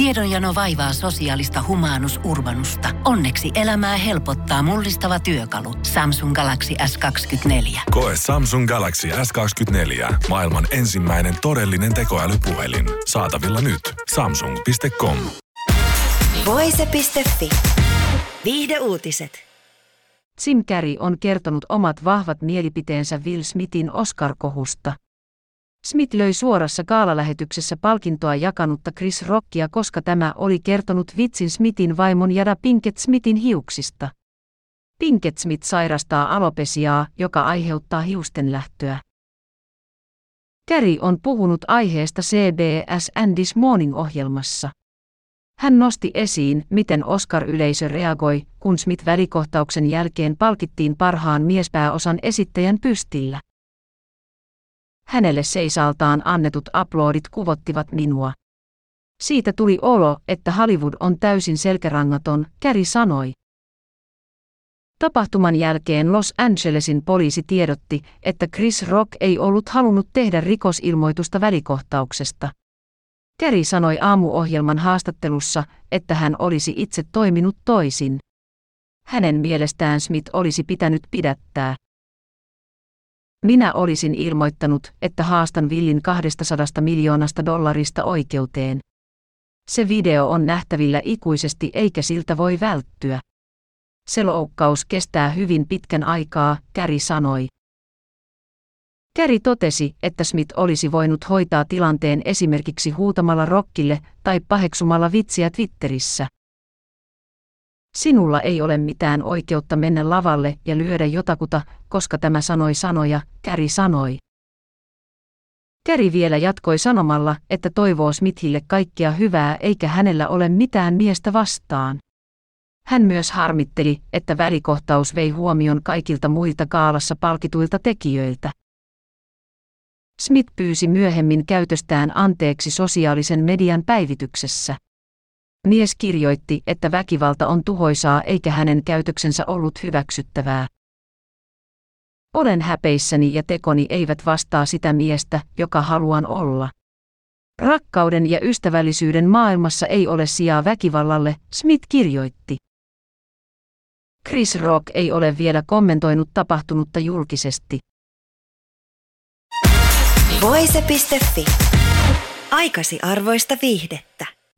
Tiedonjano vaivaa sosiaalista humanus urbanusta. Onneksi elämää helpottaa mullistava työkalu. Samsung Galaxy S24. Koe Samsung Galaxy S24. Maailman ensimmäinen todellinen tekoälypuhelin. Saatavilla nyt. Samsung.com. Voise.fi. Viihde uutiset. Jim Carrey on kertonut omat vahvat mielipiteensä Will Smithin Oscar-kohusta. Smith löi suorassa kaalalähetyksessä palkintoa jakanutta Chris Rockia, koska tämä oli kertonut vitsin Smithin vaimon Jada Pinkett Smithin hiuksista. Pinkett Smith sairastaa alopesiaa, joka aiheuttaa hiusten lähtöä. Carey on puhunut aiheesta CBS Andy's Morning-ohjelmassa. Hän nosti esiin, miten Oscar-yleisö reagoi, kun Smith välikohtauksen jälkeen palkittiin parhaan miespääosan esittäjän pystillä. Hänelle seisaltaan annetut aplodit kuvottivat minua. Siitä tuli olo, että Hollywood on täysin selkärangaton, Käri sanoi. Tapahtuman jälkeen Los Angelesin poliisi tiedotti, että Chris Rock ei ollut halunnut tehdä rikosilmoitusta välikohtauksesta. Kerry sanoi aamuohjelman haastattelussa, että hän olisi itse toiminut toisin. Hänen mielestään Smith olisi pitänyt pidättää. Minä olisin ilmoittanut, että haastan Villin 200 miljoonasta dollarista oikeuteen. Se video on nähtävillä ikuisesti eikä siltä voi välttyä. Se loukkaus kestää hyvin pitkän aikaa, Käri sanoi. Käri totesi, että Smith olisi voinut hoitaa tilanteen esimerkiksi huutamalla rokkille tai paheksumalla vitsiä Twitterissä. Sinulla ei ole mitään oikeutta mennä lavalle ja lyödä jotakuta, koska tämä sanoi sanoja, Käri sanoi. Käri vielä jatkoi sanomalla, että toivoo Smithille kaikkea hyvää eikä hänellä ole mitään miestä vastaan. Hän myös harmitteli, että välikohtaus vei huomion kaikilta muilta kaalassa palkituilta tekijöiltä. Smith pyysi myöhemmin käytöstään anteeksi sosiaalisen median päivityksessä. Mies kirjoitti, että väkivalta on tuhoisaa eikä hänen käytöksensä ollut hyväksyttävää. Olen häpeissäni ja tekoni eivät vastaa sitä miestä, joka haluan olla. Rakkauden ja ystävällisyyden maailmassa ei ole sijaa väkivallalle, Smith kirjoitti. Chris Rock ei ole vielä kommentoinut tapahtunutta julkisesti. Voise.fi. Aikasi arvoista viihdettä.